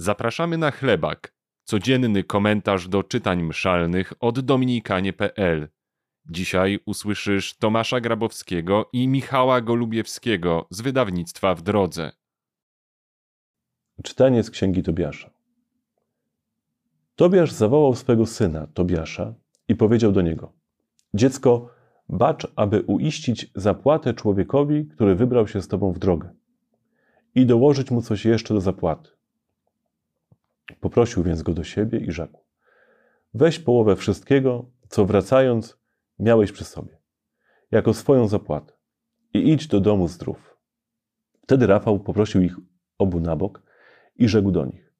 Zapraszamy na chlebak, codzienny komentarz do czytań mszalnych od dominikanie.pl. Dzisiaj usłyszysz Tomasza Grabowskiego i Michała Golubiewskiego z wydawnictwa W Drodze. Czytanie z księgi Tobiasza. Tobiasz zawołał swego syna, Tobiasza, i powiedział do niego: Dziecko, bacz, aby uiścić zapłatę człowiekowi, który wybrał się z tobą w drogę, i dołożyć mu coś jeszcze do zapłaty. Poprosił więc go do siebie i rzekł: Weź połowę wszystkiego, co wracając miałeś przy sobie, jako swoją zapłatę, i idź do domu zdrów. Wtedy Rafał poprosił ich obu na bok i rzekł do nich: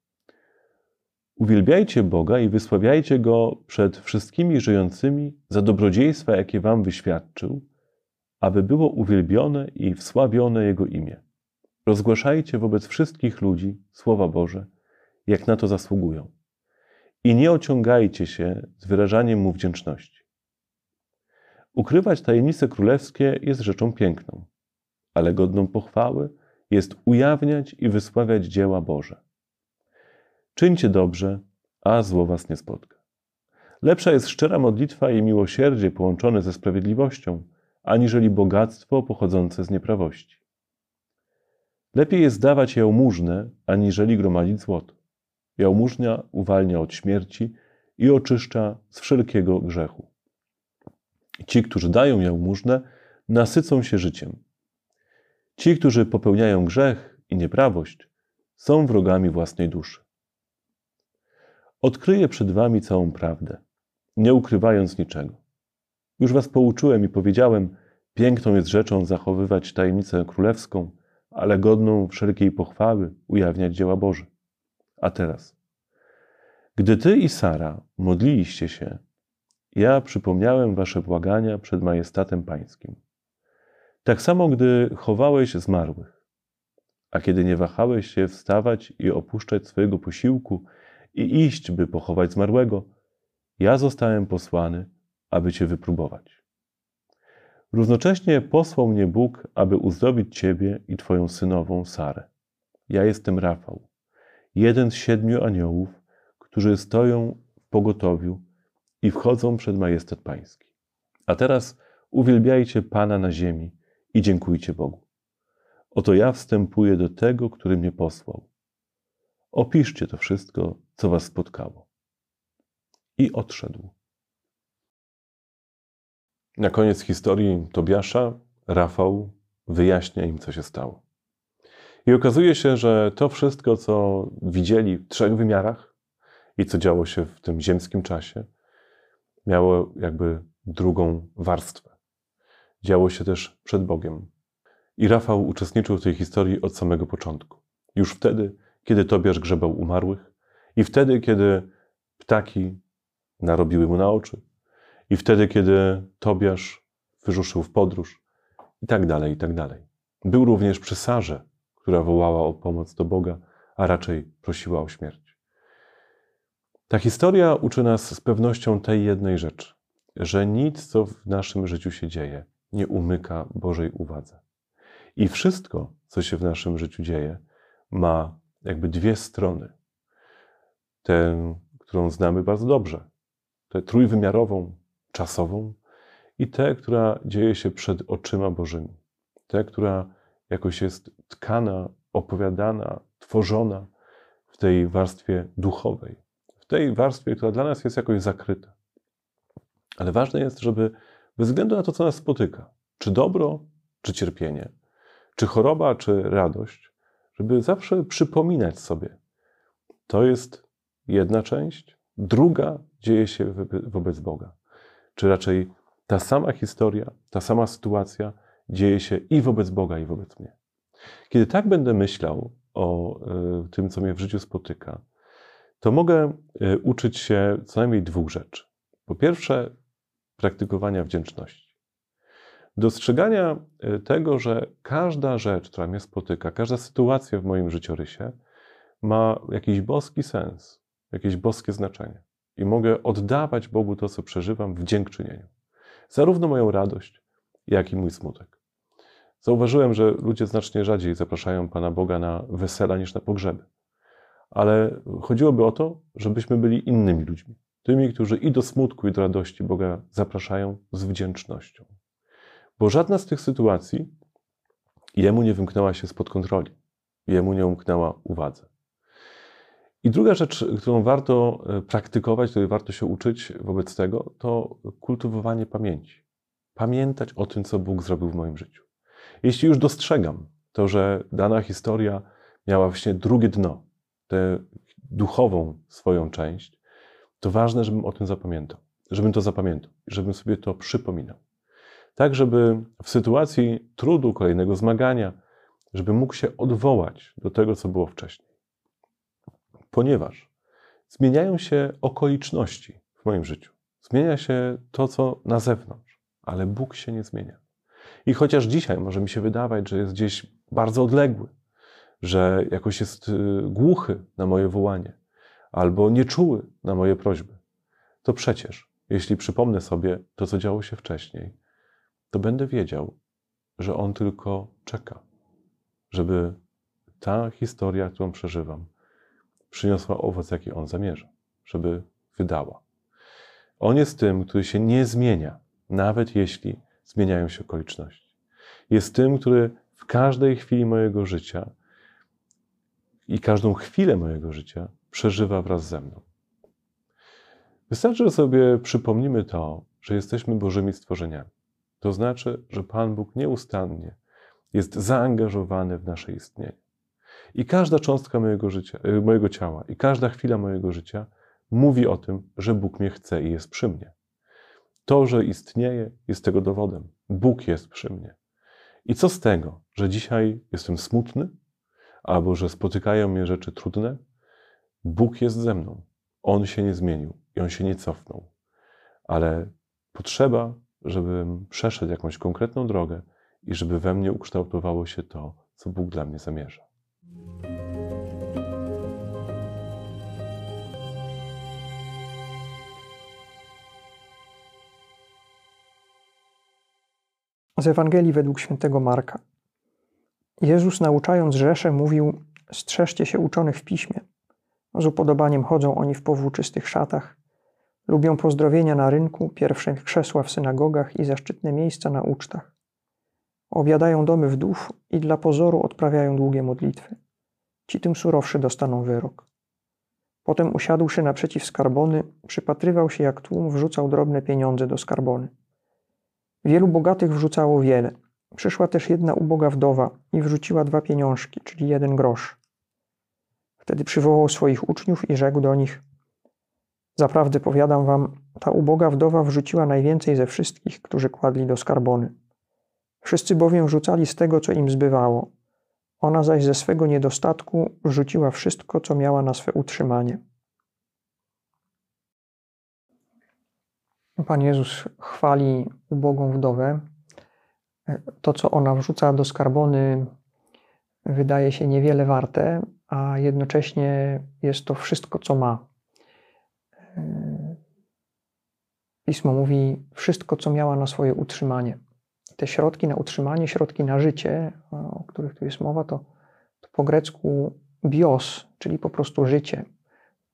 Uwielbiajcie Boga i wysławiajcie Go przed wszystkimi żyjącymi za dobrodziejstwa, jakie Wam wyświadczył, aby było uwielbione i wsławione Jego imię. Rozgłaszajcie wobec wszystkich ludzi Słowa Boże, jak na to zasługują. I nie ociągajcie się z wyrażaniem Mu wdzięczności. Ukrywać tajemnice królewskie jest rzeczą piękną, ale godną pochwały jest ujawniać i wysławiać dzieła Boże. Czyńcie dobrze, a zło was nie spotka. Lepsza jest szczera modlitwa i miłosierdzie połączone ze sprawiedliwością, aniżeli bogactwo pochodzące z nieprawości. Lepiej jest dawać jałmużnę, aniżeli gromadzić złoto. Jałmużnia uwalnia od śmierci i oczyszcza z wszelkiego grzechu. Ci, którzy dają jałmużnę, nasycą się życiem. Ci, którzy popełniają grzech i nieprawość, są wrogami własnej duszy. Odkryję przed wami całą prawdę, nie ukrywając niczego. Już was pouczyłem i powiedziałem, piękną jest rzeczą zachowywać tajemnicę królewską, ale godną wszelkiej pochwały ujawniać dzieła Boże. A teraz, gdy ty i Sara modliliście się, ja przypomniałem wasze błagania przed majestatem pańskim. Tak samo, gdy chowałeś zmarłych, a kiedy nie wahałeś się wstawać i opuszczać swojego posiłku i iść, by pochować zmarłego, ja zostałem posłany, aby cię wypróbować. Równocześnie posłał mnie Bóg, aby uzdrowić ciebie i twoją synową Sarę. Ja jestem Rafał, jeden z siedmiu aniołów, którzy stoją w pogotowiu i wchodzą przed majestat pański. A teraz uwielbiajcie Pana na ziemi i dziękujcie Bogu. Oto ja wstępuję do tego, który mnie posłał. Opiszcie to wszystko, co was spotkało. I odszedł. Na koniec historii Tobiasza Rafał wyjaśnia im, co się stało. I okazuje się, że to wszystko, co widzieli w trzech wymiarach i co działo się w tym ziemskim czasie, miało jakby drugą warstwę. Działo się też przed Bogiem. I Rafał uczestniczył w tej historii od samego początku. Już wtedy, kiedy Tobiasz grzebał umarłych, i wtedy, kiedy ptaki narobiły mu na oczy, i wtedy, kiedy Tobiasz wyruszył w podróż, i tak dalej, i tak dalej. Był również przy Sarze, która wołała o pomoc do Boga, a raczej prosiła o śmierć. Ta historia uczy nas z pewnością tej jednej rzeczy, że nic, co w naszym życiu się dzieje, nie umyka Bożej uwadze. I wszystko, co się w naszym życiu dzieje, ma jakby dwie strony. Tę, którą znamy bardzo dobrze, tę trójwymiarową, czasową i tę, która dzieje się przed oczyma Bożymi. Tę, która jakoś jest tkana, opowiadana, tworzona w tej warstwie duchowej, w tej warstwie, która dla nas jest jakoś zakryta. Ale ważne jest, żeby bez względu na to, co nas spotyka, czy dobro, czy cierpienie, czy choroba, czy radość, żeby zawsze przypominać sobie, to jest jedna część, druga dzieje się wobec Boga. Czy raczej ta sama historia, ta sama sytuacja dzieje się i wobec Boga, i wobec mnie. Kiedy tak będę myślał o e, tym, co mnie w życiu spotyka, to mogę e, uczyć się co najmniej dwóch rzeczy. Po pierwsze, praktykowania wdzięczności. Dostrzegania e, tego, że każda rzecz, która mnie spotyka, każda sytuacja w moim życiorysie ma jakiś boski sens, jakieś boskie znaczenie. I mogę oddawać Bogu to, co przeżywam w dziękczynieniu. Zarówno moją radość, jak i mój smutek. Zauważyłem, że ludzie znacznie rzadziej zapraszają Pana Boga na wesela niż na pogrzeby. ale chodziłoby o to, żebyśmy byli innymi ludźmi. Tymi, którzy i do smutku, i do radości Boga zapraszają z wdzięcznością. Bo żadna z tych sytuacji jemu nie wymknęła się spod kontroli, jemu nie umknęła uwadze. I druga rzecz, którą warto e, praktykować, której warto się uczyć wobec tego, to kultywowanie pamięci. Pamiętać o tym, co Bóg zrobił w moim życiu. Jeśli już dostrzegam to, że dana historia miała właśnie drugie dno, tę duchową swoją część, to ważne, żebym o tym zapamiętał. Żebym to zapamiętał, żebym sobie to przypominał. Tak, żeby w sytuacji trudu, kolejnego zmagania, żeby mógł się odwołać do tego, co było wcześniej. Ponieważ zmieniają się okoliczności w moim życiu. Zmienia się to, co na zewnątrz, ale Bóg się nie zmienia. I chociaż dzisiaj może mi się wydawać, że jest gdzieś bardzo odległy, że jakoś jest y, głuchy na moje wołanie, albo nieczuły na moje prośby, to przecież, jeśli przypomnę sobie to, co działo się wcześniej, to będę wiedział, że On tylko czeka, żeby ta historia, którą przeżywam, przyniosła owoc, jaki On zamierza, żeby wydała. On jest tym, który się nie zmienia, nawet jeśli zmieniają się okoliczności. Jest tym, który w każdej chwili mojego życia i każdą chwilę mojego życia przeżywa wraz ze mną. Wystarczy, że sobie przypomnimy to, że jesteśmy Bożymi stworzeniami. To znaczy, że Pan Bóg nieustannie jest zaangażowany w nasze istnienie. I każda cząstka mojego, życia, y, mojego ciała, i każda chwila mojego życia mówi o tym, że Bóg mnie chce i jest przy mnie. To, że istnieje, jest tego dowodem. Bóg jest przy mnie. I co z tego, że dzisiaj jestem smutny, albo że spotykają mnie rzeczy trudne? Bóg jest ze mną. On się nie zmienił i on się nie cofnął. Ale potrzeba, żebym przeszedł jakąś konkretną drogę i żeby we mnie ukształtowało się to, co Bóg dla mnie zamierza. Z Ewangelii według świętego Marka. Jezus nauczając Rzeszę mówił: Strzeżcie się uczonych w piśmie. Z upodobaniem chodzą oni w powłóczystych szatach, lubią pozdrowienia na rynku, pierwsze krzesła w synagogach i zaszczytne miejsca na ucztach. Obiadają domy wdów i dla pozoru odprawiają długie modlitwy. Ci tym surowszy dostaną wyrok. Potem usiadłszy naprzeciw skarbony, przypatrywał się, jak tłum wrzucał drobne pieniądze do skarbony. Wielu bogatych wrzucało wiele. Przyszła też jedna uboga wdowa i wrzuciła dwa pieniążki, czyli jeden grosz. Wtedy przywołał swoich uczniów i rzekł do nich: Zaprawdę powiadam wam, ta uboga wdowa wrzuciła najwięcej ze wszystkich, którzy kładli do skarbony. Wszyscy bowiem rzucali z tego, co im zbywało. Ona zaś ze swego niedostatku wrzuciła wszystko, co miała na swe utrzymanie. Pan Jezus chwali ubogą wdowę. To, co ona wrzuca do skarbony, wydaje się niewiele warte, a jednocześnie jest to wszystko, co ma. Pismo mówi wszystko, co miała na swoje utrzymanie. Te środki na utrzymanie, środki na życie, o których tu jest mowa, to, to po grecku bios, czyli po prostu życie.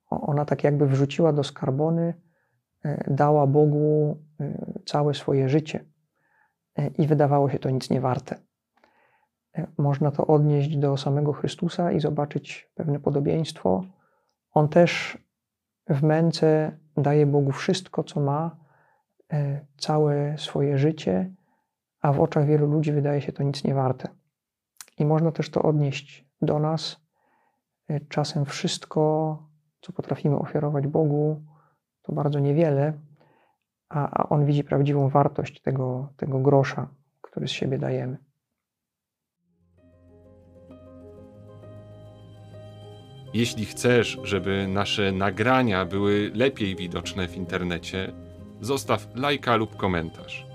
Ona tak jakby wrzuciła do skarbony dała Bogu e, całe swoje życie e, i wydawało się to nic nie warte. Można to odnieść do samego Chrystusa i zobaczyć pewne podobieństwo. On też w męce daje Bogu wszystko, co ma, całe swoje życie, a w oczach wielu ludzi wydaje się to nic nie warte. I można też to odnieść do nas. Czasem wszystko, co potrafimy ofiarować Bogu, to bardzo niewiele, a, a on widzi prawdziwą wartość tego, tego grosza, który z siebie dajemy. Jeśli chcesz, żeby nasze nagrania były lepiej widoczne w internecie, zostaw lajka lub komentarz.